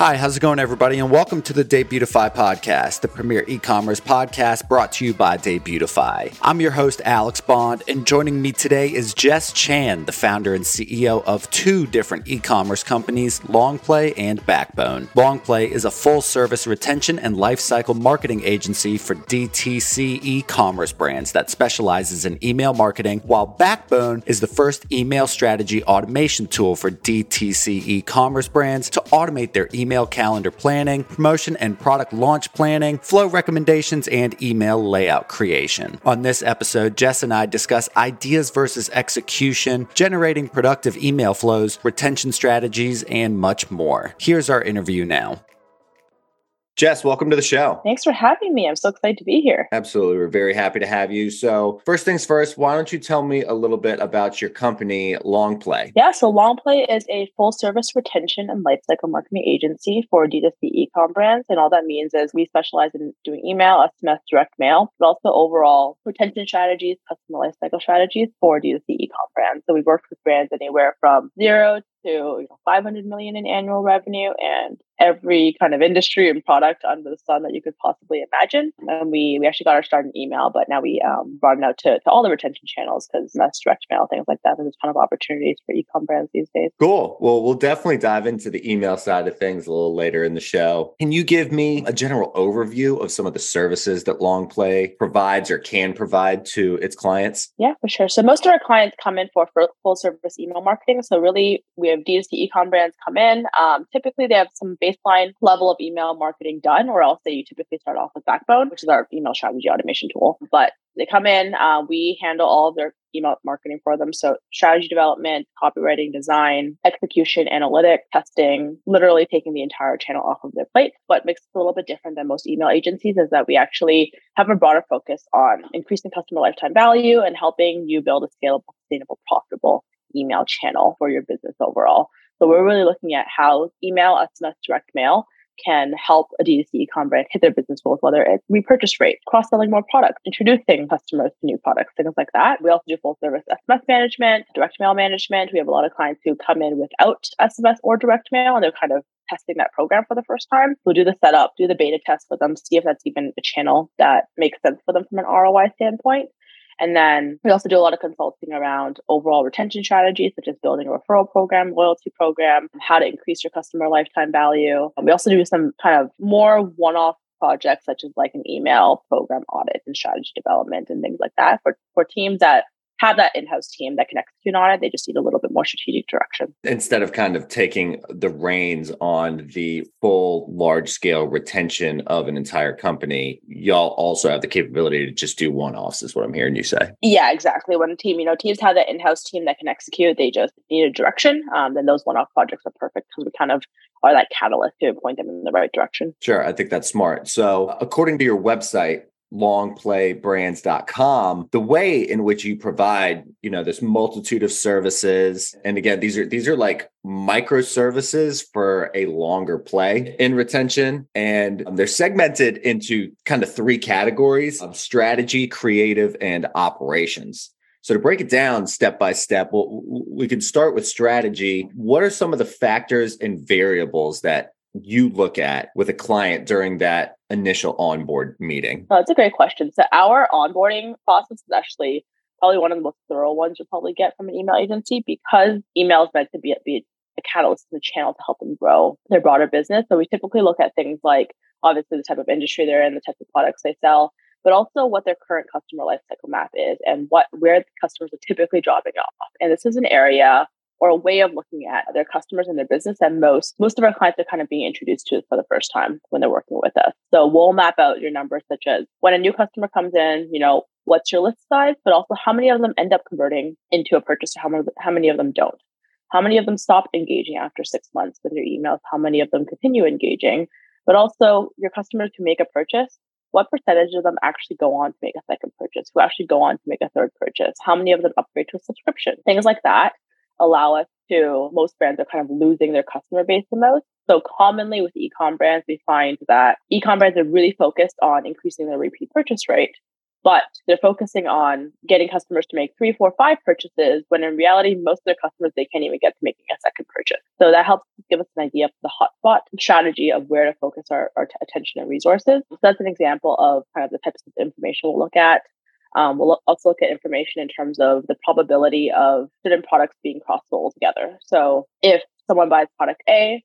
Hi, how's it going, everybody? And welcome to the Debutify podcast, the premier e commerce podcast brought to you by Debutify. I'm your host, Alex Bond, and joining me today is Jess Chan, the founder and CEO of two different e commerce companies, Longplay and Backbone. Longplay is a full service retention and lifecycle marketing agency for DTC e commerce brands that specializes in email marketing, while Backbone is the first email strategy automation tool for DTC e commerce brands to automate their email email calendar planning, promotion and product launch planning, flow recommendations, and email layout creation. On this episode, Jess and I discuss ideas versus execution, generating productive email flows, retention strategies, and much more. Here's our interview now. Jess, welcome to the show. Thanks for having me. I'm so excited to be here. Absolutely. We're very happy to have you. So, first things first, why don't you tell me a little bit about your company, Longplay? Yeah, so Longplay is a full service retention and lifecycle marketing agency for D2C e-com brands. And all that means is we specialize in doing email, SMS, direct mail, but also overall retention strategies, customer lifecycle strategies for D2C e-com brands. So we've worked with brands anywhere from zero to you know, 500 million in annual revenue and every kind of industry and product under the sun that you could possibly imagine. And we we actually got our start in email, but now we um, brought it out to, to all the retention channels because that's direct mail, things like that. There's a ton of opportunities for e-com brands these days. Cool. Well, we'll definitely dive into the email side of things a little later in the show. Can you give me a general overview of some of the services that Longplay provides or can provide to its clients? Yeah, for sure. So most of our clients come in for full service email marketing. So really, we have D2C ecom brands come in. Um, typically, they have some baseline level of email marketing done, or else they typically start off with Backbone, which is our email strategy automation tool. But they come in, uh, we handle all of their email marketing for them. So strategy development, copywriting, design, execution, analytic, testing, literally taking the entire channel off of their plate. What makes it a little bit different than most email agencies is that we actually have a broader focus on increasing customer lifetime value and helping you build a scalable, sustainable, profitable email channel for your business overall. So we're really looking at how email, SMS, direct mail can help a D2C e-com brand hit their business goals, whether it's repurchase rate, cross-selling more products, introducing customers to new products, things like that. We also do full service SMS management, direct mail management. We have a lot of clients who come in without SMS or direct mail and they're kind of testing that program for the first time. We'll do the setup, do the beta test for them, see if that's even a channel that makes sense for them from an ROI standpoint. And then we also do a lot of consulting around overall retention strategies, such as building a referral program, loyalty program, how to increase your customer lifetime value. And we also do some kind of more one off projects, such as like an email program audit and strategy development and things like that for, for teams that have that in-house team that can execute on it. They just need a little bit more strategic direction. Instead of kind of taking the reins on the full large scale retention of an entire company, y'all also have the capability to just do one-offs is what I'm hearing you say. Yeah, exactly. When a team, you know, teams have that in-house team that can execute, they just need a direction. Um, then those one-off projects are perfect because we kind of are that catalyst to point them in the right direction. Sure. I think that's smart. So according to your website, longplaybrands.com the way in which you provide you know this multitude of services. And again these are these are like microservices for a longer play in retention. And they're segmented into kind of three categories of strategy creative and operations. So to break it down step by step well, we can start with strategy. What are some of the factors and variables that you look at with a client during that initial onboard meeting? Oh, that's a great question. So our onboarding process is actually probably one of the most thorough ones you'll probably get from an email agency because email is meant to be, be a catalyst in the channel to help them grow their broader business. So we typically look at things like obviously the type of industry they're in, the type of products they sell, but also what their current customer lifecycle map is and what where the customers are typically dropping off. And this is an area or a way of looking at their customers and their business that most most of our clients are kind of being introduced to for the first time when they're working with us. So we'll map out your numbers such as when a new customer comes in, you know, what's your list size, but also how many of them end up converting into a purchase or how many, how many of them don't. How many of them stop engaging after six months with your emails? How many of them continue engaging? But also your customers who make a purchase, what percentage of them actually go on to make a second purchase, who actually go on to make a third purchase? How many of them upgrade to a subscription? Things like that allow us to, most brands are kind of losing their customer base the most. So commonly with ecom brands, we find that ecom brands are really focused on increasing their repeat purchase rate. but they're focusing on getting customers to make three, four, five purchases when in reality, most of their customers, they can't even get to making a second purchase. So that helps give us an idea of the hotspot strategy of where to focus our, our t- attention and resources. So that's an example of kind of the types of information we'll look at. Um, we'll also look at information in terms of the probability of certain products being cross sold together. So if someone buys product A,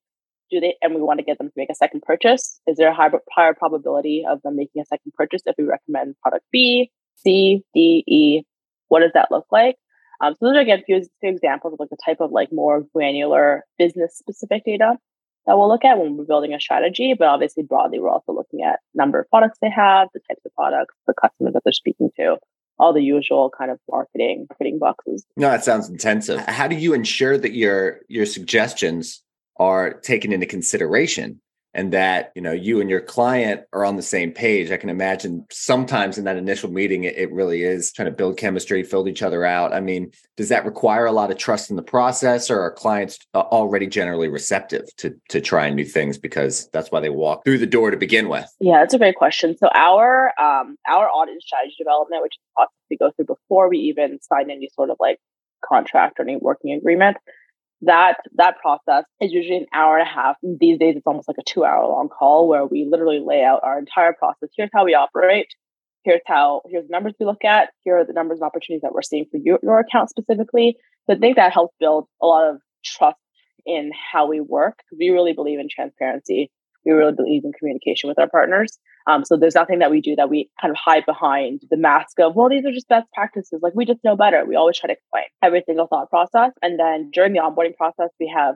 do they and we want to get them to make a second purchase? Is there a higher, higher probability of them making a second purchase if we recommend product B, C, D, E? What does that look like? Um, so those are again a few, few examples of like the type of like more granular business specific data that we'll look at when we're building a strategy. But obviously, broadly, we're also looking at number of products they have, the types of products, the customers that they're speaking to, all the usual kind of marketing marketing boxes. No, that sounds intensive. How do you ensure that your your suggestions are taken into consideration and that you know you and your client are on the same page. I can imagine sometimes in that initial meeting it, it, really is trying to build chemistry fill each other out. I mean does that require a lot of trust in the process or are clients uh, already generally receptive to to trying new things because that's why they walk through the door to begin with? Yeah that's a great question. So our um our audit strategy development which is the process we go through before we even sign any sort of like contract or any working agreement that that process is usually an hour and a half. These days, it's almost like a two hour long call where we literally lay out our entire process. Here's how we operate. Here's how here's the numbers we look at. Here are the numbers and opportunities that we're seeing for your, your account specifically. So I think that helps build a lot of trust in how we work we really believe in transparency. We really believe in communication with our partners. Um, so there's nothing that we do that we kind of hide behind the mask of, well, these are just best practices. Like we just know better. We always try to explain every single thought process. And then during the onboarding process, we have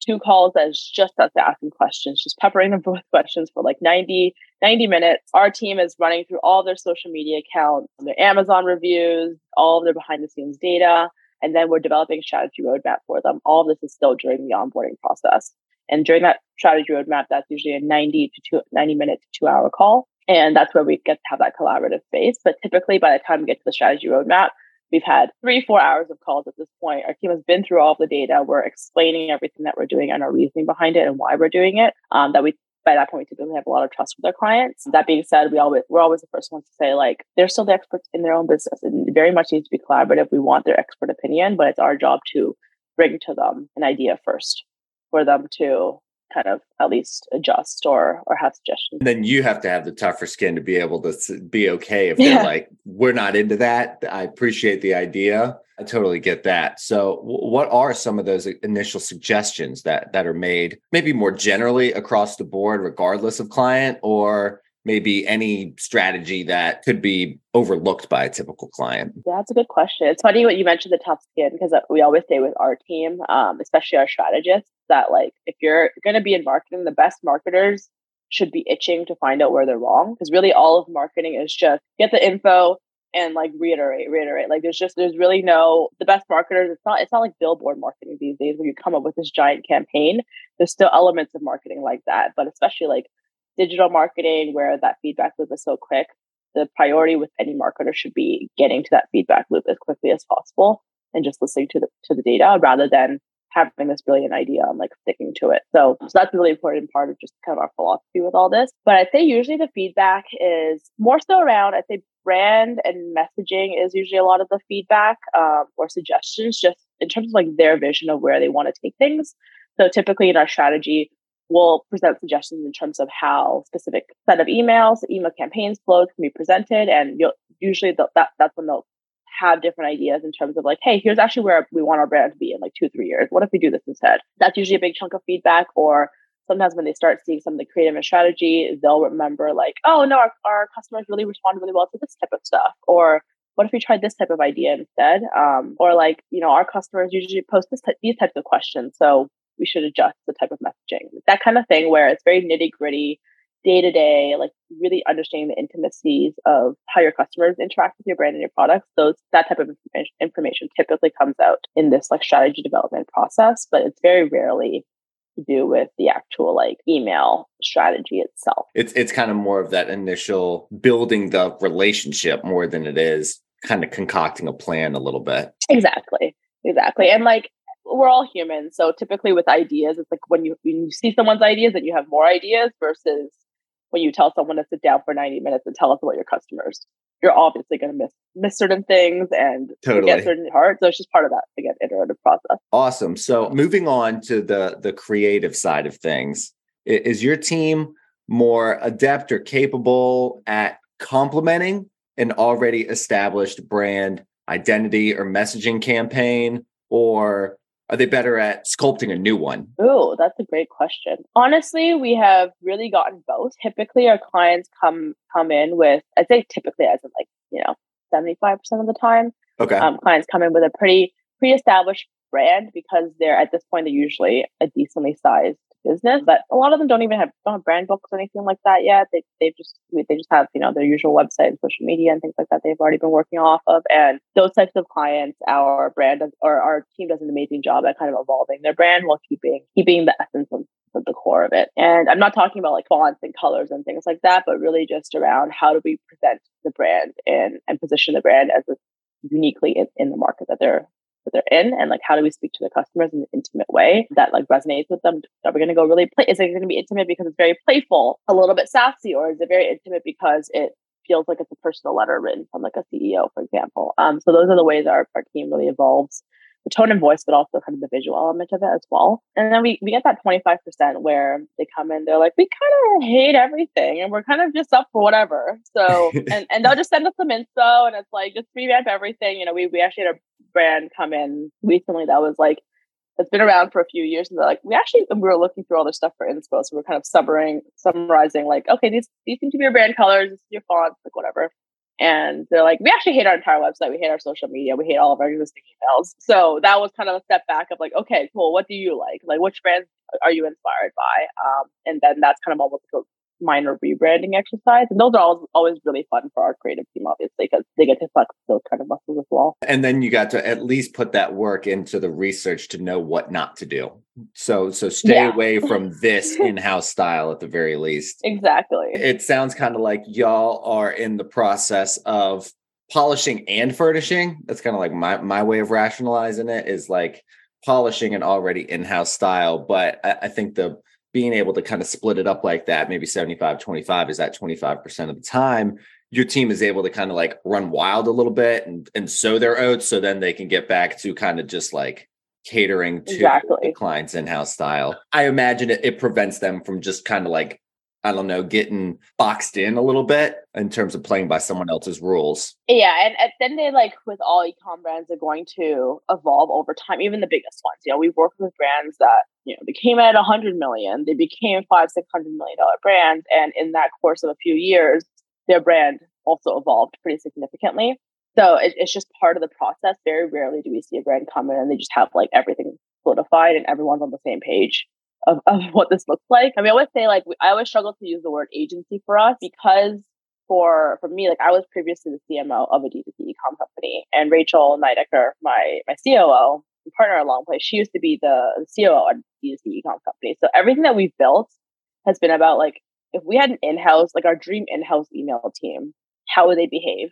two calls as just us asking questions, just peppering them with questions for like 90, 90 minutes. Our team is running through all their social media accounts, their Amazon reviews, all of their behind the scenes data. And then we're developing a strategy roadmap for them. All of this is still during the onboarding process. And during that strategy roadmap, that's usually a 90 to two, 90 minute to two hour call. And that's where we get to have that collaborative space. But typically by the time we get to the strategy roadmap, we've had three, four hours of calls at this point. Our team has been through all of the data. We're explaining everything that we're doing and our reasoning behind it and why we're doing it. Um, that we by that point we typically have a lot of trust with our clients. That being said, we always we're always the first ones to say like they're still the experts in their own business and very much needs to be collaborative. We want their expert opinion, but it's our job to bring to them an idea first for them to kind of at least adjust or or have suggestions. And then you have to have the tougher skin to be able to be okay if they're yeah. like, we're not into that. I appreciate the idea. I totally get that. So, w- what are some of those initial suggestions that that are made, maybe more generally across the board, regardless of client, or maybe any strategy that could be overlooked by a typical client? Yeah, that's a good question. It's funny what you mentioned the tough skin because uh, we always say with our team, um, especially our strategists, that like if you're going to be in marketing, the best marketers should be itching to find out where they're wrong because really all of marketing is just get the info and like reiterate reiterate like there's just there's really no the best marketers it's not it's not like billboard marketing these days where you come up with this giant campaign there's still elements of marketing like that but especially like digital marketing where that feedback loop is so quick, the priority with any marketer should be getting to that feedback loop as quickly as possible and just listening to the to the data rather than having this brilliant idea and like sticking to it. So, so that's a really important part of just kind of our philosophy with all this. But I'd say usually the feedback is more so around, I'd say brand and messaging is usually a lot of the feedback um, or suggestions just in terms of like their vision of where they want to take things. So typically in our strategy, we'll present suggestions in terms of how specific set of emails, email campaigns flows can be presented. And you'll usually that that's when they'll have different ideas in terms of like, hey, here's actually where we want our brand to be in like two, three years. What if we do this instead? That's usually a big chunk of feedback. Or sometimes when they start seeing some of the creative and strategy, they'll remember like, oh no, our, our customers really respond really well to this type of stuff. Or what if we tried this type of idea instead? Um, or like, you know, our customers usually post this t- these types of questions. So we should adjust the type of messaging. That kind of thing where it's very nitty gritty, day to day, like really understanding the intimacies of how your customers interact with your brand and your products. Those that type of information typically comes out in this like strategy development process, but it's very rarely to do with the actual like email strategy itself. It's it's kind of more of that initial building the relationship more than it is kind of concocting a plan a little bit. Exactly. Exactly. And like we're all humans. So typically with ideas, it's like when you when you see someone's ideas and you have more ideas versus when you tell someone to sit down for 90 minutes and tell us about your customers. You're obviously going to miss miss certain things and totally. get certain parts. So it's just part of that again iterative process. Awesome. So moving on to the the creative side of things, is your team more adept or capable at complementing an already established brand identity or messaging campaign, or are they better at sculpting a new one? Oh, that's a great question. Honestly, we have really gotten both. Typically, our clients come come in with, I'd say typically as in like, you know, 75% of the time. Okay. Um, clients come in with a pretty pre-established brand because they're at this point they're usually a decently sized business, but a lot of them don't even have don't have brand books or anything like that yet. They they just they just have you know their usual website and social media and things like that. They've already been working off of, and those types of clients, our brand does, or our team does an amazing job at kind of evolving their brand while keeping keeping the essence of the core of it. And I'm not talking about like fonts and colors and things like that, but really just around how do we present the brand and and position the brand as a uniquely in, in the market that they're that they're in and like how do we speak to the customers in an intimate way that like resonates with them are we going to go really play is it going to be intimate because it's very playful a little bit sassy or is it very intimate because it feels like it's a personal letter written from like a ceo for example um, so those are the ways our, our team really evolves the tone and voice, but also kind of the visual element of it as well. And then we, we get that 25% where they come in, they're like, we kind of hate everything and we're kind of just up for whatever. So, and, and they'll just send us some info and it's like, just revamp everything. You know, we, we actually had a brand come in recently that was like, it's been around for a few years and they're like, we actually, we were looking through all their stuff for inspo. So we're kind of summarizing, summarizing like, okay, these, these seem to be your brand colors, this is your fonts, like whatever. And they're like, we actually hate our entire website. We hate our social media. We hate all of our existing emails. So that was kind of a step back of like, okay, cool. What do you like? Like, which brands are you inspired by? Um, and then that's kind of almost minor rebranding exercise. And those are always, always really fun for our creative team, obviously, because they get to flex those kind of muscles as well. And then you got to at least put that work into the research to know what not to do. So so stay yeah. away from this in-house style at the very least. Exactly. It sounds kind of like y'all are in the process of polishing and furnishing. That's kind of like my my way of rationalizing it is like polishing an already in-house style. But I, I think the being able to kind of split it up like that, maybe 75, 25 is that 25% of the time, your team is able to kind of like run wild a little bit and, and sow their oats. So then they can get back to kind of just like catering to exactly. the client's in-house style. I imagine it, it prevents them from just kind of like I don't know, getting boxed in a little bit in terms of playing by someone else's rules. Yeah, and at then they like with all ecom brands are going to evolve over time. Even the biggest ones, you know, we've worked with brands that you know became at a hundred million, they became five, six hundred million dollar brands, and in that course of a few years, their brand also evolved pretty significantly. So it, it's just part of the process. Very rarely do we see a brand come in and they just have like everything solidified and everyone's on the same page of, of what this looks like. I mean, I always say like I always struggle to use the word agency for us because for for me, like I was previously the CMO of a D2C ecom company, and Rachel Neidecker, my my COO partner at Longplay, she used to be the, COO at D2C ecom company. So everything that we've built has been about like if we had an in-house, like our dream in-house email team, how would they behave?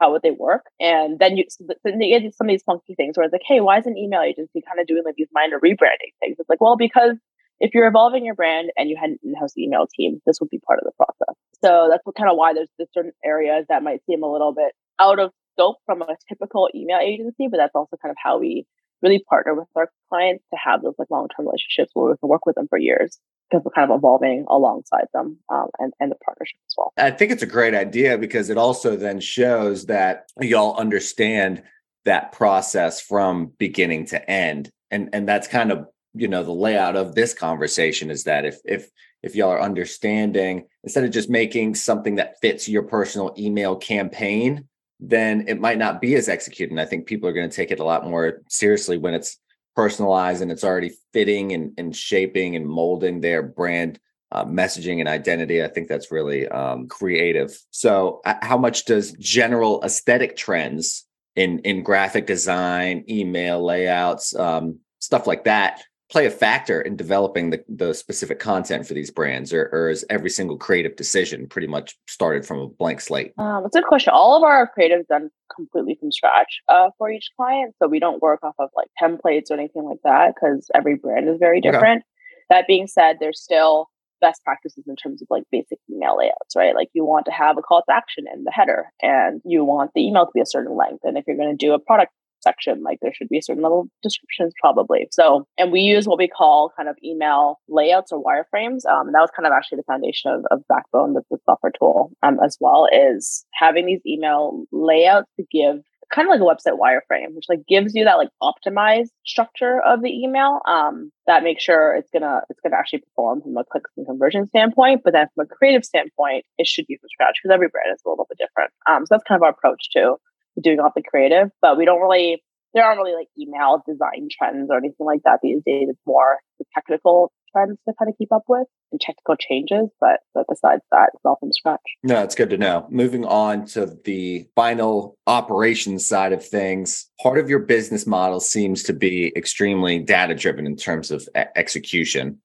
how would they work? And then you so then they get some of these funky things where it's like, hey, why is an email agency kind of doing like these minor rebranding things? It's like, well, because if you're evolving your brand and you had an in-house email team, this would be part of the process. So that's what, kind of why there's, there's certain areas that might seem a little bit out of scope from a typical email agency, but that's also kind of how we really partner with our clients to have those like long-term relationships where we can work with them for years because we're kind of evolving alongside them um, and, and the partnership as well. I think it's a great idea because it also then shows that y'all understand that process from beginning to end. And and that's kind of you know the layout of this conversation is that if if if y'all are understanding instead of just making something that fits your personal email campaign then it might not be as executed and i think people are going to take it a lot more seriously when it's personalized and it's already fitting and, and shaping and molding their brand uh, messaging and identity. I think that's really um, creative. So, uh, how much does general aesthetic trends in in graphic design, email layouts, um, stuff like that play a factor in developing the, the specific content for these brands or, or is every single creative decision pretty much started from a blank slate um, that's a good question all of our creative done completely from scratch uh, for each client so we don't work off of like templates or anything like that because every brand is very different okay. that being said there's still best practices in terms of like basic email layouts, right? Like you want to have a call to action in the header and you want the email to be a certain length. And if you're going to do a product section. Like there should be a certain level of descriptions probably. So, and we use what we call kind of email layouts or wireframes. Um, and that was kind of actually the foundation of, of Backbone, the, the software tool um, as well, is having these email layouts to give kind of like a website wireframe, which like gives you that like optimized structure of the email um, that makes sure it's gonna it's gonna actually perform from a clicks and conversion standpoint. But then from a creative standpoint, it should be from scratch because every brand is a little bit different. Um, so that's kind of our approach too doing all the creative, but we don't really there aren't really like email design trends or anything like that these days. It's more the technical trends to kind of keep up with and technical changes. But but besides that, it's all from scratch. No, it's good to know. Moving on to the final operations side of things, part of your business model seems to be extremely data driven in terms of execution.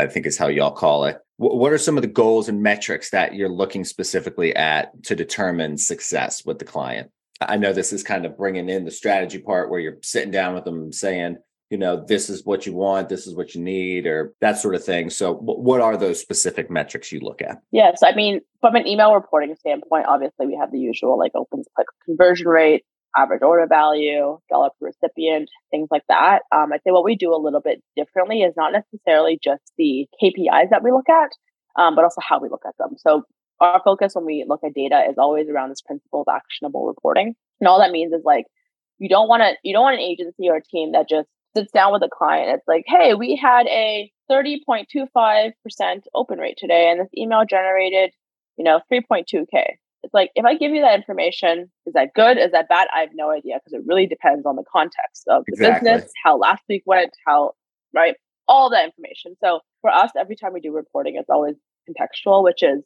I think is how y'all call it. What are some of the goals and metrics that you're looking specifically at to determine success with the client? I know this is kind of bringing in the strategy part where you're sitting down with them saying, you know, this is what you want, this is what you need, or that sort of thing. So, what are those specific metrics you look at? Yes, I mean, from an email reporting standpoint, obviously we have the usual like open click conversion rate, average order value, dollar per recipient, things like that. Um, I'd say what we do a little bit differently is not necessarily just the KPIs that we look at, um, but also how we look at them. So our focus when we look at data is always around this principle of actionable reporting. And all that means is like you don't want to you don't want an agency or a team that just sits down with a client. It's like, hey, we had a 30.25% open rate today, and this email generated, you know, 3.2K. It's like if I give you that information, is that good? Is that bad? I have no idea because it really depends on the context of the exactly. business, how last week went, how right, all that information. So for us, every time we do reporting, it's always contextual, which is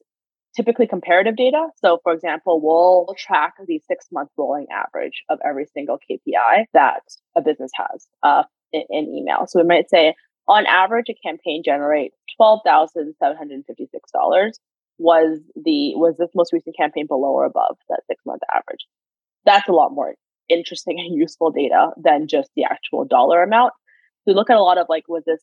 typically comparative data. So, for example, we'll track the six month rolling average of every single KPI that a business has uh, in, in email. So, we might say on average, a campaign generates twelve thousand seven hundred fifty six dollars. Was the was this most recent campaign below or above that six month average? That's a lot more interesting and useful data than just the actual dollar amount. So we look at a lot of like, was this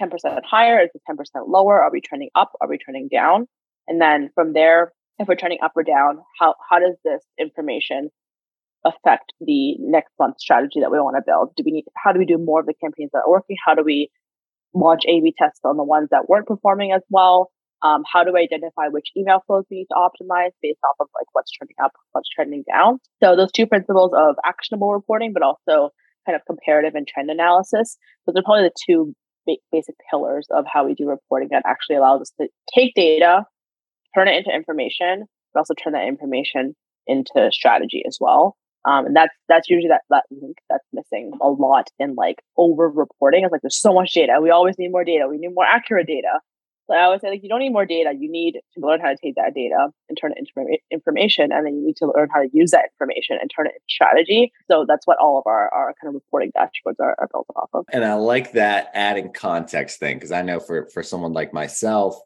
10% higher? Is it 10% lower? Are we trending up? Are we trending down? And then from there, if we're trending up or down, how, how does this information affect the next month strategy that we want to build? Do we need, how do we do more of the campaigns that are working? How do we launch A-B tests on the ones that weren't performing as well? Um, how do we identify which email flows we need to optimize based off of like what's trending up, what's trending down? So those two principles of actionable reporting, but also kind of comparative and trend analysis. Those are probably the two ba- basic pillars of how we do reporting that actually allows us to take data, turn it into information, but also turn that information into strategy as well. Um, and that's that's usually that that link that's missing a lot in like over reporting. It's like there's so much data. We always need more data. We need more accurate data. So I always say like you don't need more data. You need to learn how to take that data and turn it into information, and then you need to learn how to use that information and turn it into strategy. So that's what all of our, our kind of reporting dashboards are, are built off of. And I like that adding context thing because I know for for someone like myself,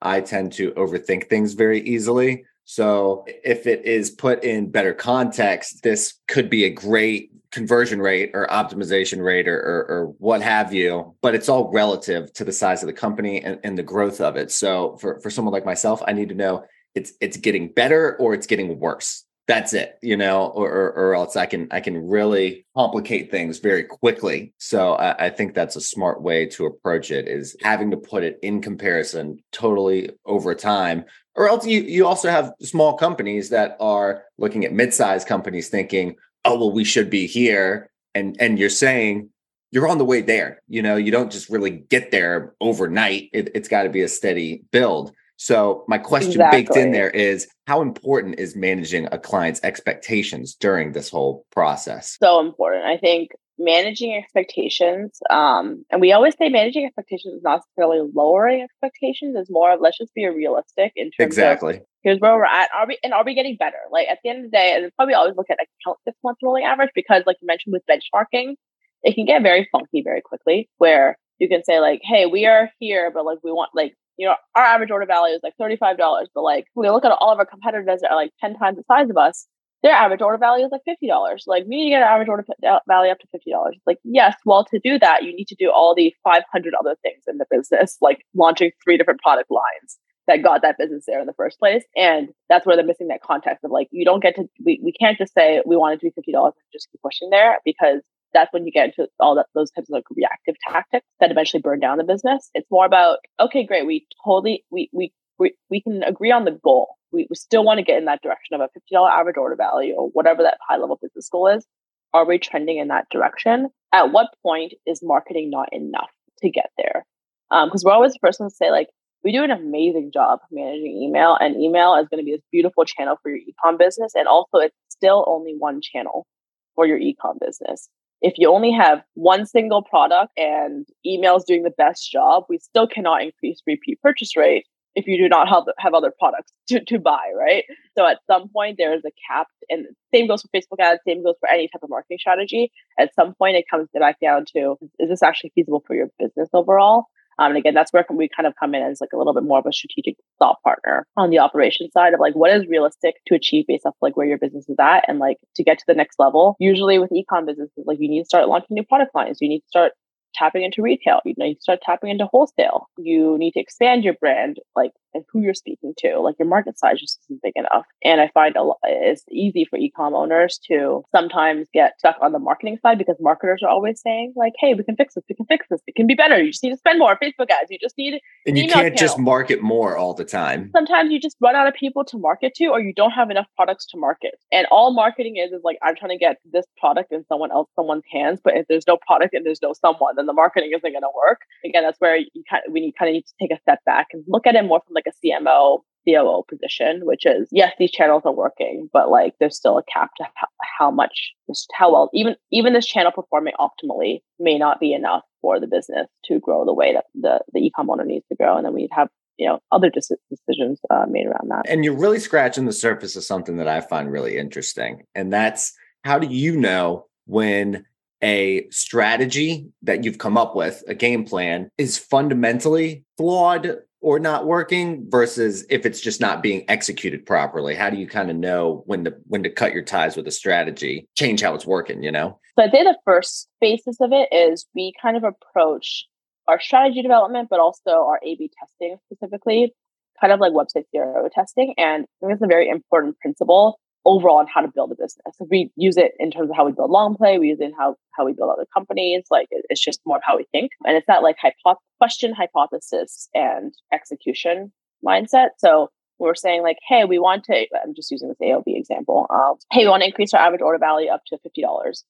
I tend to overthink things very easily. So if it is put in better context, this could be a great conversion rate or optimization rate or, or, or, what have you, but it's all relative to the size of the company and, and the growth of it. So for, for someone like myself, I need to know it's it's getting better or it's getting worse that's it you know or, or, or else i can i can really complicate things very quickly. So I, I, think that's a smart way to approach it is having to put it in comparison totally over time or else you you also have small companies that are looking at mid-sized companies thinking oh well we should be here and and you're saying you're on the way there. You know you don't just really get there overnight. It, it's got to be a steady build so my question exactly. baked in there is how important is managing a client's expectations during this whole process? So important. I think managing expectations, um, and we always say managing expectations is not necessarily lowering expectations, is more of let's just be realistic in terms exactly. of here's where we're at. Are we and are we getting better? Like at the end of the day, and probably always look at account six month rolling average because like you mentioned with benchmarking, it can get very funky very quickly where you can say like, hey, we are here, but like we want like you know, our average order value is like $35, but like we look at all of our competitors that are like 10 times the size of us, their average order value is like $50. Like we need to get an average order uh, value up to $50. It's like, yes, well, to do that, you need to do all the 500 other things in the business, like launching three different product lines that got that business there in the first place. And that's where they're missing that context of like, you don't get to, we, we can't just say we want it to be $50 and just keep pushing there because that's when you get into all that, those types of like reactive tactics that eventually burn down the business. It's more about, okay, great. We totally, we, we, we, we can agree on the goal we, we still want to get in that direction of a $50 average order value or whatever that high level business goal is. Are we trending in that direction? At what point is marketing not enough to get there? Because um, we're always the first one to say, like, we do an amazing job managing email, and email is going to be this beautiful channel for your ecom business. And also, it's still only one channel for your ecom business. If you only have one single product and email is doing the best job, we still cannot increase repeat purchase rate if you do not have, have other products to, to buy, right? So at some point there is a cap and same goes for Facebook ads, same goes for any type of marketing strategy. At some point it comes back down to is this actually feasible for your business overall? Um, and again, that's where we kind of come in as like a little bit more of a strategic thought partner on the operation side of like what is realistic to achieve based off like where your business is at and like to get to the next level. Usually with ecom businesses, like you need to start launching new product lines. You need to start tapping into retail. You need to start tapping into wholesale. You need to expand your brand, like and who you're speaking to. Like your market size just isn't big enough. And I find a lot, it's easy for ecom owners to sometimes get stuck on the marketing side because marketers are always saying like, "Hey, we can fix this. We can fix this. It can be better. You just need to spend more Facebook ads. You just need and you can't just market more all the time. Sometimes you just run out of people to market to, or you don't have enough products to market. And all marketing is is like I'm trying to get this product in someone else, someone's hands. But if there's no product and there's no someone, then the marketing isn't going to work. Again, that's where you kind of, we need kind of need to take a step back and look at it more from like a CMO COO position, which is yes, these channels are working, but like there's still a cap to how, how much, how well, even even this channel performing optimally may not be enough for the business to grow the way that the the ecom owner needs to grow, and then we'd have you know other decisions uh, made around that. And you're really scratching the surface of something that I find really interesting, and that's how do you know when a strategy that you've come up with, a game plan, is fundamentally flawed or not working versus if it's just not being executed properly? How do you kind of know when to when to cut your ties with a strategy change how it's working you know? So i think the first basis of it is we kind of approach our strategy development but also our a b testing specifically kind of like website zero testing and i think it's a very important principle overall on how to build a business. We use it in terms of how we build Longplay, we use it in how, how we build other companies. Like it's just more of how we think. And it's that like hypo- question, hypothesis, and execution mindset. So we're saying like, hey, we want to, I'm just using this AOV example. Um, hey, we want to increase our average order value up to $50.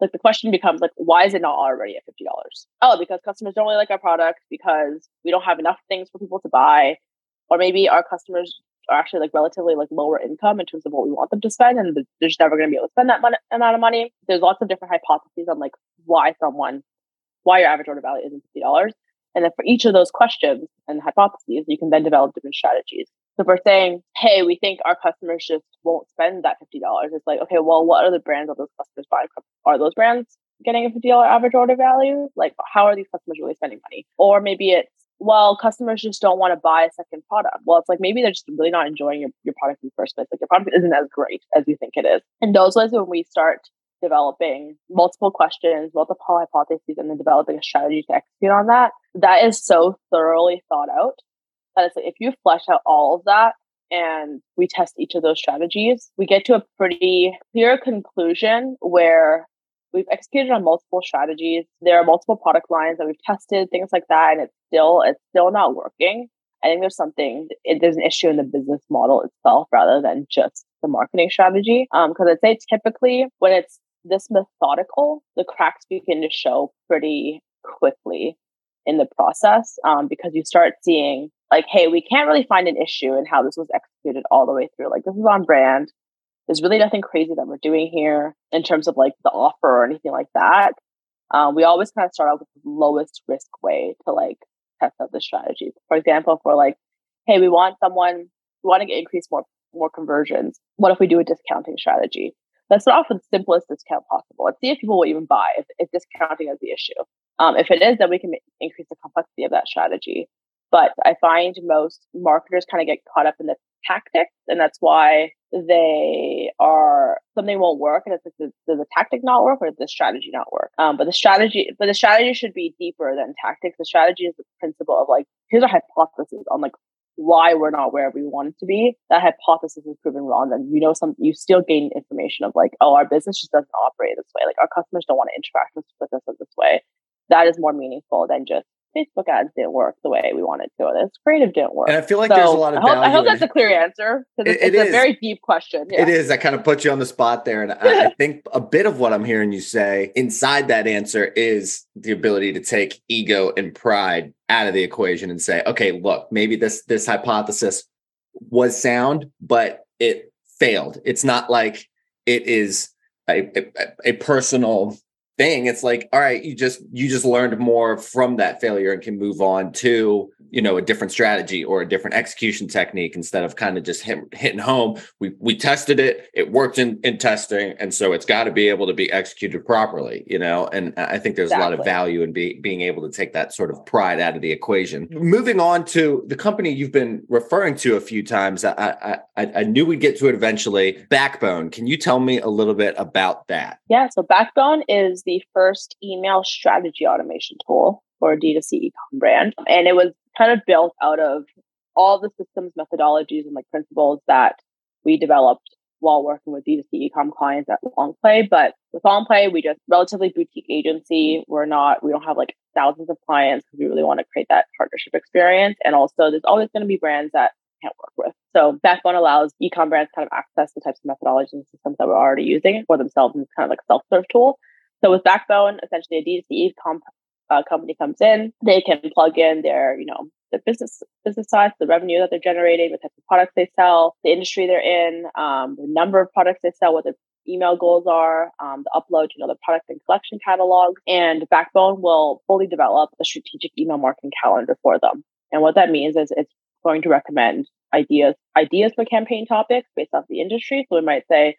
Like the question becomes like, why is it not already at $50? Oh, because customers don't really like our product because we don't have enough things for people to buy. Or maybe our customers are actually like relatively like lower income in terms of what we want them to spend and they're just never going to be able to spend that mon- amount of money. There's lots of different hypotheses on like why someone why your average order value isn't $50 and then for each of those questions and hypotheses you can then develop different strategies. So if we're saying hey we think our customers just won't spend that $50 it's like okay well what are the brands are those customers buying are those brands getting a $50 average order value? Like how are these customers really spending money? Or maybe it's well, customers just don't want to buy a second product. Well, it's like maybe they're just really not enjoying your, your product in the first place. Like your product isn't as great as you think it is. And those ways when we start developing multiple questions, multiple hypotheses, and then developing a strategy to execute on that, that is so thoroughly thought out that it's like if you flesh out all of that and we test each of those strategies, we get to a pretty clear conclusion where we've executed on multiple strategies. There are multiple product lines that we've tested, things like that, and it's still it's still not working. I think there's something it, there's an issue in the business model itself rather than just the marketing strategy. Because um, I'd say typically when it's this methodical, the cracks begin to show pretty quickly in the process um, because you start seeing like, hey, we can't really find an issue in how this was executed all the way through. Like this is on brand there's really nothing crazy that we're doing here in terms of like the offer or anything like that. Um, we always kind of start out with the lowest risk way to like test out the strategies. For example, if we're like, hey, we want someone, we want to increase more more conversions. What if we do a discounting strategy? Let's start off with the simplest discount possible. Let's see if people will even buy if, if discounting is the issue. Um, if it is, then we can increase the complexity of that strategy. But I find most marketers kind of get caught up in the tactics, and that's why they are something won't work and it's like does, the tactic not work or does the strategy not work? Um, but the strategy but the strategy should be deeper than tactics. The strategy is the principle of like here's a hypothesis on like why we're not where we want it to be. That hypothesis is proven wrong then you know some you still gain information of like oh our business just doesn't operate this way. Like our customers don't want to interact with us in this way. That is more meaningful than just Facebook ads didn't work the way we wanted to. This creative didn't work. And I feel like so there's a lot of I hope, I hope that's a clear answer because it's, it it's a very deep question. Yeah. It is. I kind of put you on the spot there. And I, I think a bit of what I'm hearing you say inside that answer is the ability to take ego and pride out of the equation and say, okay, look, maybe this this hypothesis was sound, but it failed. It's not like it is a, a, a personal thing it's like all right you just you just learned more from that failure and can move on to you know a different strategy or a different execution technique instead of kind of just hit, hitting home. We we tested it it worked in in testing and so it's got to be able to be executed properly you know and i think there's exactly. a lot of value in be, being able to take that sort of pride out of the equation. Moving on to the company you've been referring to a few times i i i knew we'd get to it eventually backbone. Can you tell me a little bit about that? Yeah so backbone is the first email strategy automation tool for a D2C ecom brand. And it was kind of built out of all the systems, methodologies, and like principles that we developed while working with D2C ecom clients at Longplay. But with Longplay, we just relatively boutique agency. We're not, we don't have like thousands of clients because we really want to create that partnership experience. And also there's always going to be brands that can't work with. So Backbone allows ecom brands kind of access the types of methodologies and systems that we're already using for themselves and it's kind of like a self-serve tool. So with Backbone, essentially a D2C comp, uh, company comes in, they can plug in their, you know, the business business size, the revenue that they're generating, the types of products they sell, the industry they're in, um, the number of products they sell, what their email goals are, um, the upload, you know, the product and collection catalog, and Backbone will fully develop a strategic email marketing calendar for them. And what that means is it's going to recommend ideas ideas for campaign topics based off the industry. So we might say,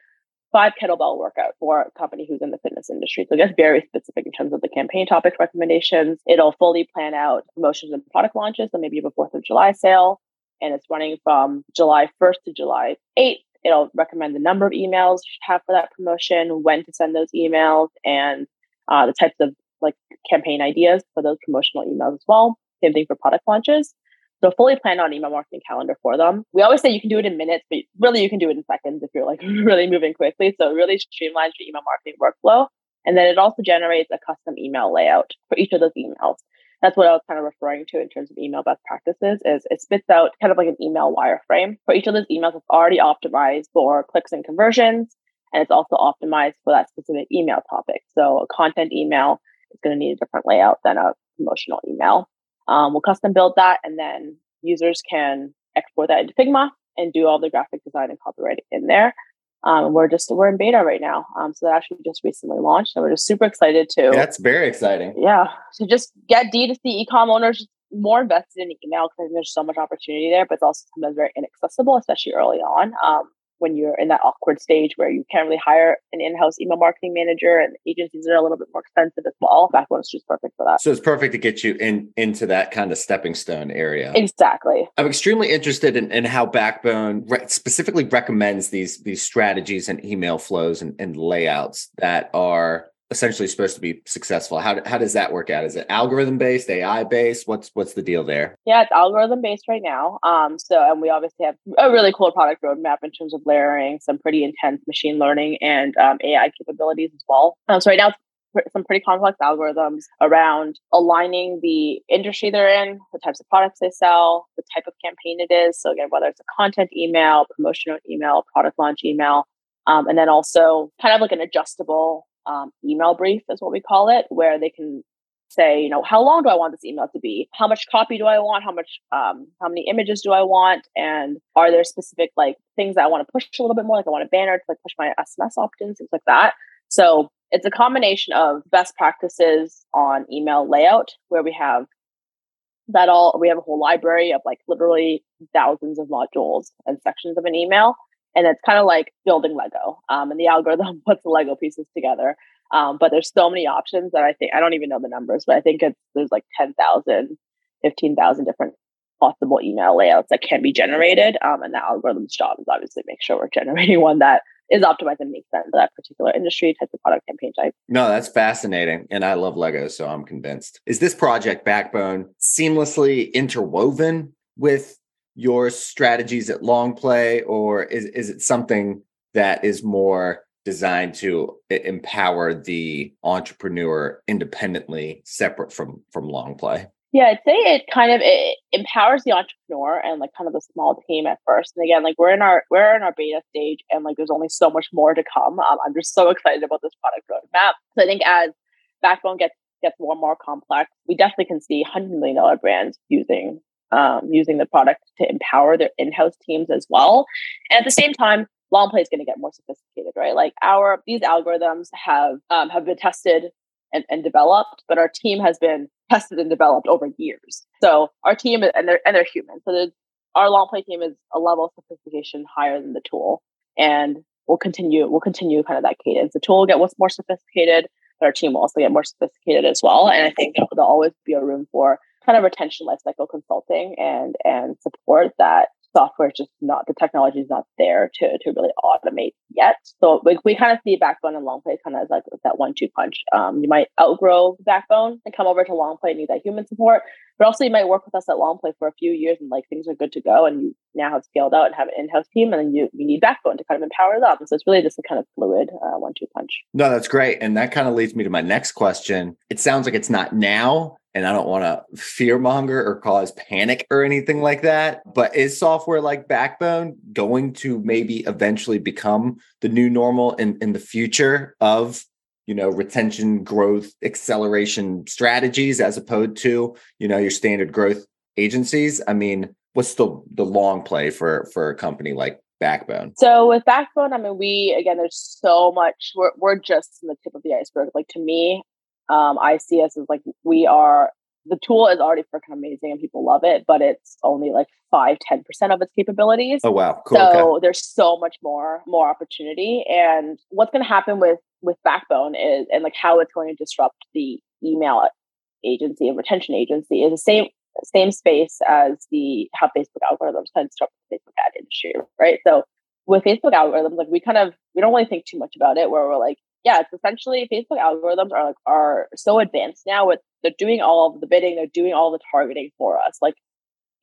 five kettlebell workout for a company who's in the fitness industry. So it gets very specific in terms of the campaign topic recommendations. It'll fully plan out promotions and product launches. So maybe you have a Fourth of July sale and it's running from July 1st to July 8th. It'll recommend the number of emails you should have for that promotion, when to send those emails, and uh, the types of like campaign ideas for those promotional emails as well. Same thing for product launches. So fully planned on email marketing calendar for them. We always say you can do it in minutes, but really you can do it in seconds if you're like really moving quickly. So it really streamlines your email marketing workflow. And then it also generates a custom email layout for each of those emails. That's what I was kind of referring to in terms of email best practices is it spits out kind of like an email wireframe for each of those emails. It's already optimized for clicks and conversions. And it's also optimized for that specific email topic. So a content email is going to need a different layout than a promotional email. Um, we'll custom build that and then users can export that into Figma and do all the graphic design and copywriting in there. Um, we're just we're in beta right now, um, so that actually just recently launched, and we're just super excited to. That's very exciting. Yeah, to just get D2C ecom owners more invested in email because there's so much opportunity there, but it's also sometimes very inaccessible, especially early on. Um, when you're in that awkward stage where you can't really hire an in-house email marketing manager and agencies are a little bit more expensive as well. Backbone is just perfect for that. So it's perfect to get you in into that kind of stepping stone area. Exactly. I'm extremely interested in, in how Backbone re- specifically recommends these these strategies and email flows and, and layouts that are essentially supposed to be successful? How, how does that work out? Is it algorithm based ai based what's what's the deal there? Yeah it's algorithm based right now. Um so and we obviously have a really cool product roadmap in terms of layering some pretty intense machine learning and um, ai capabilities as well. Um, so right now some pretty complex algorithms around aligning the industry they're in, the types of products they sell, the type of campaign it is. So again, whether it's a content email, promotional email, product launch email, um, and then also kind of like an adjustable um, email brief is what we call it, where they can say, you know, how long do I want this email to be? How much copy do I want? How much, um, how many images do I want? And are there specific like things that I want to push a little bit more? Like I want a banner to like push my SMS opt-ins, things like that. So it's a combination of best practices on email layout where we have that all we have a whole library of like literally thousands of modules and sections of an email and it's kind of like building Lego. Um, and the algorithm puts the Lego pieces together. Um, but there's so many options that I think I don't even know the numbers, but I think it's there's like 10,000, 15,000 different possible email layouts that can be generated. Um, and the algorithm's job is obviously make sure we're generating one that is optimized and makes sense for that particular industry type of product campaign type. No, that's fascinating. And I love Lego, so I'm convinced. Is this project backbone seamlessly interwoven with your strategies at Longplay, or is, is it something that is more designed to empower the entrepreneur independently separate from from Longplay? Yeah i'd say it kind of it empowers the entrepreneur and like kind of the small team at first and again like we're in our we're in our beta stage and like there's only so much more to come. Um, i'm just so excited about this product roadmap. So i think as backbone gets gets more and more complex we definitely can see 100 million dollar brands using um, using the product to empower their in-house teams as well and at the same time Longplay is going to get more sophisticated, right? Like our these algorithms have um, have been tested and, and developed, but our team has been tested and developed over years. So our team and they're and they're human. So our Longplay team is a level of sophistication higher than the tool, and we'll continue we'll continue kind of that cadence. The tool will get what's more sophisticated, but our team will also get more sophisticated as well. And I think there'll always be a room for kind of retention lifecycle consulting and and support that software is just not the technology is not there to to really automate yet. So we, we kind of see backbone and Longplay kind of like that one two punch. Um, you might outgrow backbone and come over to Longplay and need that human support, but also you might work with us at Longplay for a few years and like things are good to go and you now have scaled out and have an in-house team and then you, you need backbone to kind of empower them. So it's really just a kind of fluid uh, one two punch. No, that's great. And that kind of leads me to my next question. It sounds like it's not now and I don't want to fear monger or cause panic or anything like that. But is software like Backbone going to maybe eventually become the new normal in, in the future of you know retention growth acceleration strategies as opposed to you know your standard growth agencies i mean what's the the long play for for a company like backbone so with backbone i mean we again there's so much we're, we're just in the tip of the iceberg like to me um, I see us as like we are the tool is already freaking amazing and people love it, but it's only like five, 10% of its capabilities. Oh wow. Cool. So okay. there's so much more, more opportunity. And what's gonna happen with with Backbone is and like how it's going to disrupt the email agency and retention agency is the same same space as the how Facebook algorithms kind of disrupt the Facebook ad industry, right? So with Facebook algorithms, like we kind of we don't really think too much about it where we're like, yeah, it's essentially Facebook algorithms are like are so advanced now with they're doing all of the bidding, they're doing all the targeting for us. Like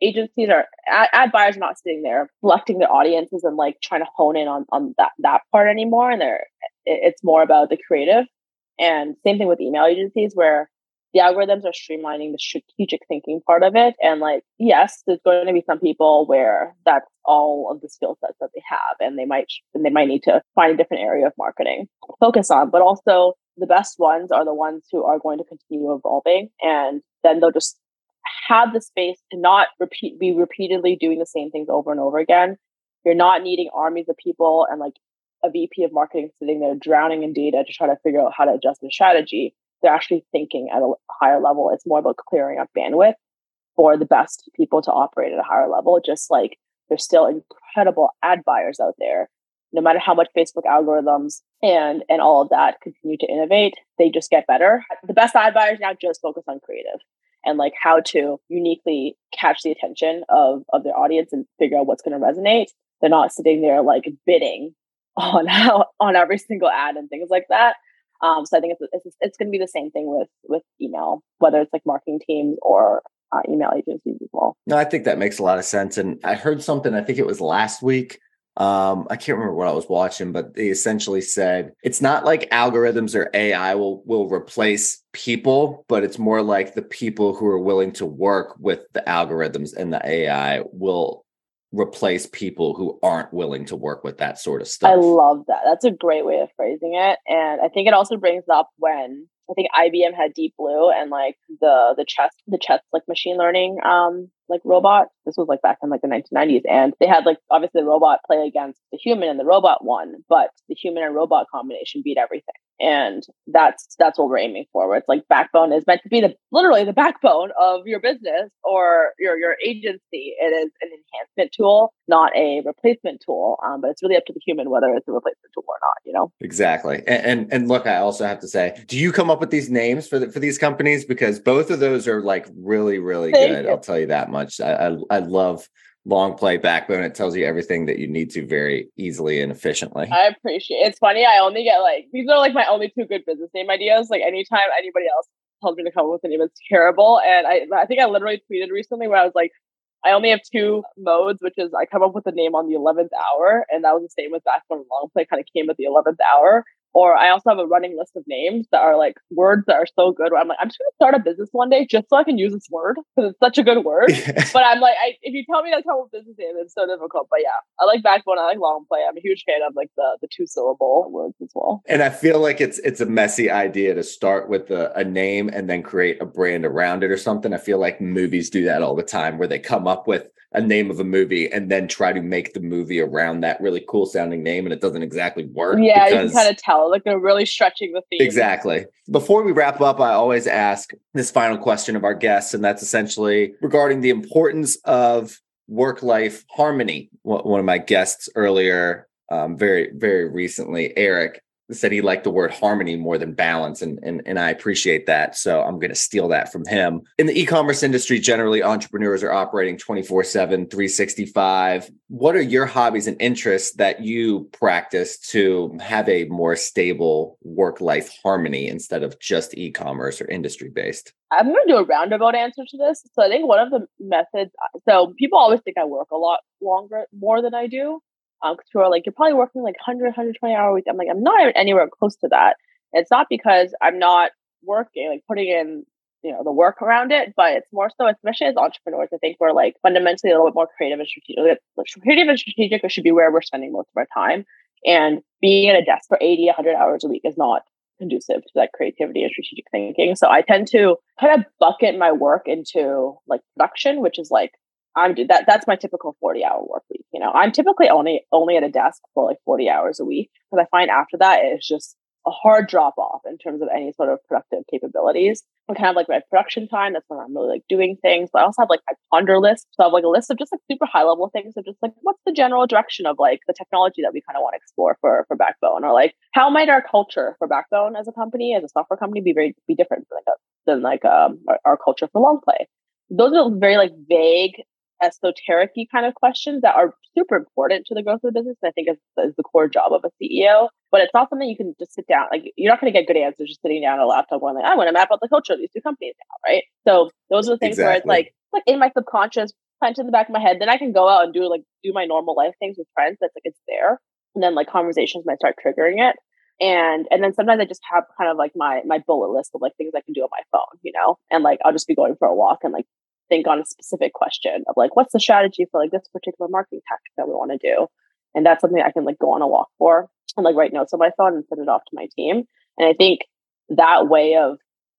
agencies are ad, ad buyers are not sitting there selecting their audiences and like trying to hone in on on that that part anymore. And they're it's more about the creative. And same thing with email agencies where the algorithms are streamlining the strategic thinking part of it. And like, yes, there's going to be some people where that's all of the skill sets that they have, and they might and they might need to find a different area of marketing focus on. But also, the best ones are the ones who are going to continue evolving, and then they'll just have the space to not repeat be repeatedly doing the same things over and over again. You're not needing armies of people and like a VP of marketing sitting there drowning in data to try to figure out how to adjust the strategy they're actually thinking at a higher level. It's more about clearing up bandwidth for the best people to operate at a higher level. Just like there's still incredible ad buyers out there. No matter how much Facebook algorithms and and all of that continue to innovate, they just get better. The best ad buyers now just focus on creative and like how to uniquely catch the attention of of their audience and figure out what's going to resonate. They're not sitting there like bidding on how on every single ad and things like that. Um, so I think it's it's, it's going to be the same thing with with email, whether it's like marketing teams or uh, email agencies as well. No, I think that makes a lot of sense. And I heard something. I think it was last week. Um, I can't remember what I was watching, but they essentially said it's not like algorithms or AI will will replace people, but it's more like the people who are willing to work with the algorithms and the AI will replace people who aren't willing to work with that sort of stuff. I love that. That's a great way of phrasing it. And I think it also brings up when I think IBM had Deep Blue and like the the chess the chess like machine learning um like robot. This was like back in like the 1990s, and they had like obviously the robot play against the human, and the robot won, but the human and robot combination beat everything. And that's that's what we're aiming for. It's like backbone is meant to be the literally the backbone of your business or your your agency. It is an enhancement tool, not a replacement tool. Um, but it's really up to the human whether it's a replacement tool or not. You know exactly. And, and and look, I also have to say, do you come up with these names for the, for these companies because both of those are like really really Thank good. You. I'll tell you that much. I, I, I love Longplay backbone. It tells you everything that you need to very easily and efficiently. I appreciate it. It's funny. I only get like, these are like my only two good business name ideas. Like anytime anybody else tells me to come up with a name, it's terrible. And I, I think I literally tweeted recently where I was like, I only have two modes, which is I come up with a name on the 11th hour. And that was the same with backbone and Longplay kind of came at the 11th hour. Or I also have a running list of names that are like words that are so good. I'm like, I'm just gonna start a business one day just so I can use this word because it's such a good word. but I'm like, I, if you tell me that's how a business name, it's so difficult. But yeah, I like backbone. I like Longplay. I'm a huge fan of like the the two syllable words as well. And I feel like it's it's a messy idea to start with a, a name and then create a brand around it or something. I feel like movies do that all the time, where they come up with a name of a movie and then try to make the movie around that really cool sounding name and it doesn't exactly work. Yeah, you can kind of tell like they're really stretching the theme. Exactly. Before we wrap up, I always ask this final question of our guests, and that's essentially regarding the importance of work life harmony. One of my guests earlier, um, very, very recently, Eric, said he liked the word harmony more than balance and and, and i appreciate that so i'm going to steal that from him. In the e-commerce industry generally entrepreneurs are operating 24-7 365 what are your hobbies and interests that you practice to have a more stable work-life harmony instead of just e-commerce or industry based i'm going to do a roundabout answer to this. So i think one of the methods so people always think i work a lot longer more than i do um, because people are like, you're probably working like 100, 120 hour week. I'm like, I'm not anywhere close to that. And it's not because I'm not working, like putting in, you know, the work around it, but it's more so, especially as entrepreneurs, I think we're like fundamentally a little bit more creative and strategic. Creative and strategic should be where we're spending most of our time. And being at a desk for 80, 100 hours a week is not conducive to that creativity and strategic thinking. So I tend to kind of bucket my work into like production, which is like I'm that that's my typical 40 hour work week. You know, I'm typically only only at a desk for like 40 hours a week because I find after that it's just a hard drop off in terms of any sort of productive capabilities. I kind of like my production time. That's when I'm really like doing things. But I also have like my ponder list. So I have like a list of just like super high level things of just like what's the general direction of like the technology that we kind of want to explore for for Backbone, or like how might our culture for Backbone as a company, as a software company, be very be different than like a, than like um, our, our culture for Longplay. Those are very like vague esoteric kind of questions that are super important to the growth of the business. And I think is, is the core job of a CEO. But it's not something you can just sit down. Like you're not going to get good answers just sitting down at a laptop going like, I want to map out the culture of these two companies now, right? So those are the things exactly. where it's like like in my subconscious, plant in the back of my head. Then I can go out and do like do my normal life things with friends. That's like it's there. And then like conversations might start triggering it. And and then sometimes I just have kind of like my my bullet list of like things I can do on my phone, you know, and like I'll just be going for a walk and like think on a specific question of like what's the strategy for like this particular marketing tactic that we want to do? And that's something i can like go on a walk for and like write notes on my phone and send it off to my team. And i think that way of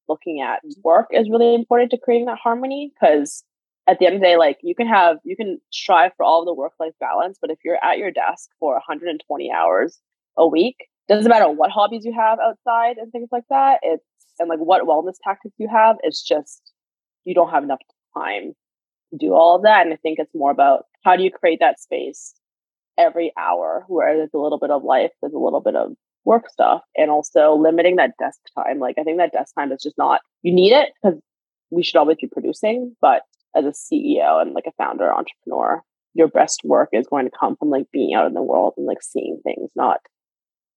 looking at work is really important to creating that harmony because at the end of the day like you can have you can strive for all the work life balance but if you're at your desk for 120 hours a week doesn't matter what hobbies you have outside and things like that it's and like what wellness tactics you have it's just you don't have enough time do all of that. And I think it's more about how do you create that space every hour where there's a little bit of life, there's a little bit of work stuff, and also limiting that desk time. Like I think that desk time is just not you need it because we should always be producing, but as a CEO and like a founder entrepreneur, your best work is going to come from like being out in the world and like seeing things, not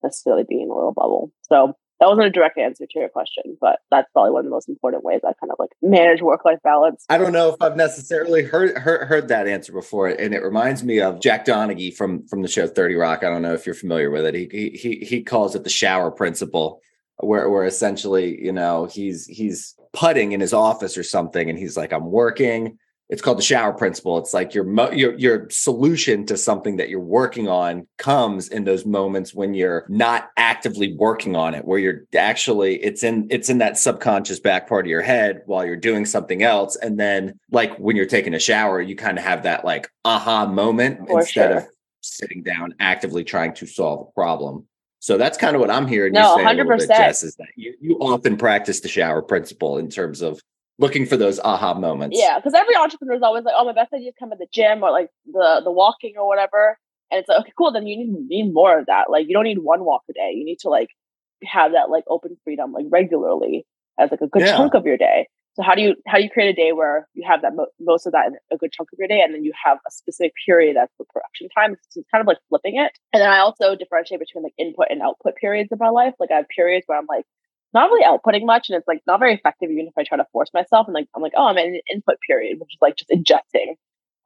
necessarily being in a little bubble. So that wasn't a direct answer to your question, but that's probably one of the most important ways I kind of like manage work life balance. I don't know if I've necessarily heard, heard heard that answer before, and it reminds me of Jack Donaghy from from the show Thirty Rock. I don't know if you're familiar with it. He he he calls it the shower principle, where where essentially you know he's he's putting in his office or something, and he's like, I'm working it's called the shower principle. It's like your your your solution to something that you're working on comes in those moments when you're not actively working on it, where you're actually it's in it's in that subconscious back part of your head while you're doing something else, and then like when you're taking a shower, you kind of have that like aha moment For instead sure. of sitting down actively trying to solve a problem. So that's kind of what I'm hearing No, you say a little bit, 100%. Jess, is that you, you often practice the shower principle in terms of looking for those aha moments. Yeah, because every entrepreneur is always like, "Oh, my best ideas come at the gym or like the the walking or whatever." And it's like, okay, cool. Then you need, need more of that. Like, you don't need one walk a day. You need to like have that like open freedom like regularly as like a good Yeah. chunk of your day. So how do you how do you create a day where you have that mo- most of that in a good chunk of your day, and then you have a specific period that's for production time? So it's kind of like flipping it. And then I also differentiate between like input and output periods of my life. Like I have periods where I'm like not really outputting much, and it's like not very effective even if I try to force myself. And like I'm like, oh, I'm in an input period, which is like just ingesting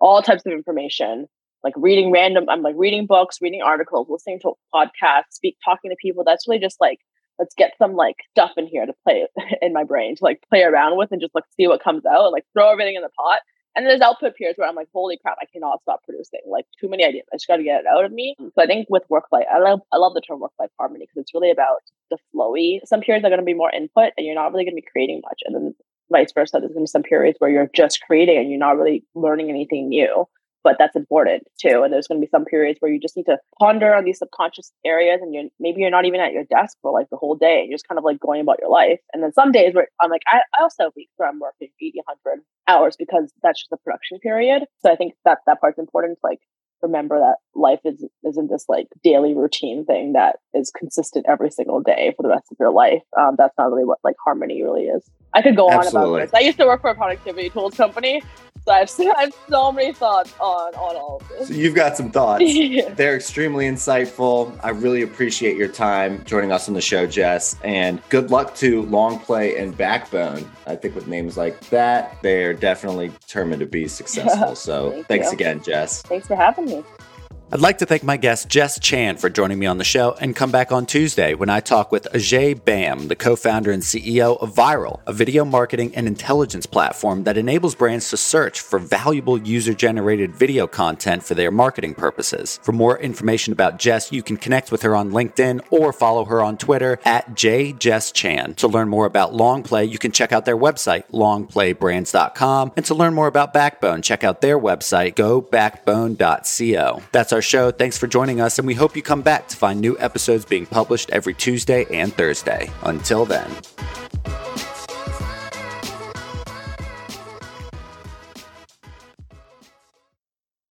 all types of information, like reading random. I'm like reading books, reading articles, listening to podcasts, speak, talking to people. That's really just like let's get some like stuff in here to play in my brain to like play around with and just like see what comes out, and like throw everything in the pot. And there's output periods where I'm like, holy crap, I cannot stop producing. Like too many ideas. I just got to get it out of me. Mm. So I think with work life, I love I love the term work life harmony because it's really about the flowy. Some periods are going to be more input, and you're not really going to be creating much. And then vice versa, there's going to be some periods where you're just creating and you're not really learning anything new. But that's important too. And there's going to be some periods where you just need to ponder on these subconscious areas, and you're maybe you're not even at your desk for like the whole day. You're just kind of like going about your life. And then some days where I'm like, I, I also have weeks where I'm working 80, 100 hours because that's just the production period. So I think that that part's important. to, Like remember that life is isn't this like daily routine thing that is consistent every single day for the rest of your life. Um, that's not really what like harmony really is. I could go Absolutely. on about this. I used to work for a productivity tools company, so I have, I have so many thoughts on on all of So this. you've got some thoughts. Yeah. They're extremely insightful. I really appreciate your time joining us on the show, Jess. And good luck to Longplay and Backbone. I think with names like that, they're definitely determined to be successful. So Thank thanks you. again, Jess. Thanks for having me. I'd like to thank my guest Jess Chan for joining me on the show and come back on Tuesday when I talk with Ajay Bam, the co founder and CEO of Vyrill, a video marketing and intelligence platform that enables brands to search for valuable user generated video content for their marketing purposes. For more information about Jess, you can connect with her on LinkedIn or follow her on Twitter at jjesschan. To learn more about Longplay, you can check out their website, longplaybrands.com. And to learn more about Backbone, check out their website, gobackbone.co. That's our show. Thanks for joining us, and we hope you come back to find new episodes being published every Tuesday and Thursday. Until then.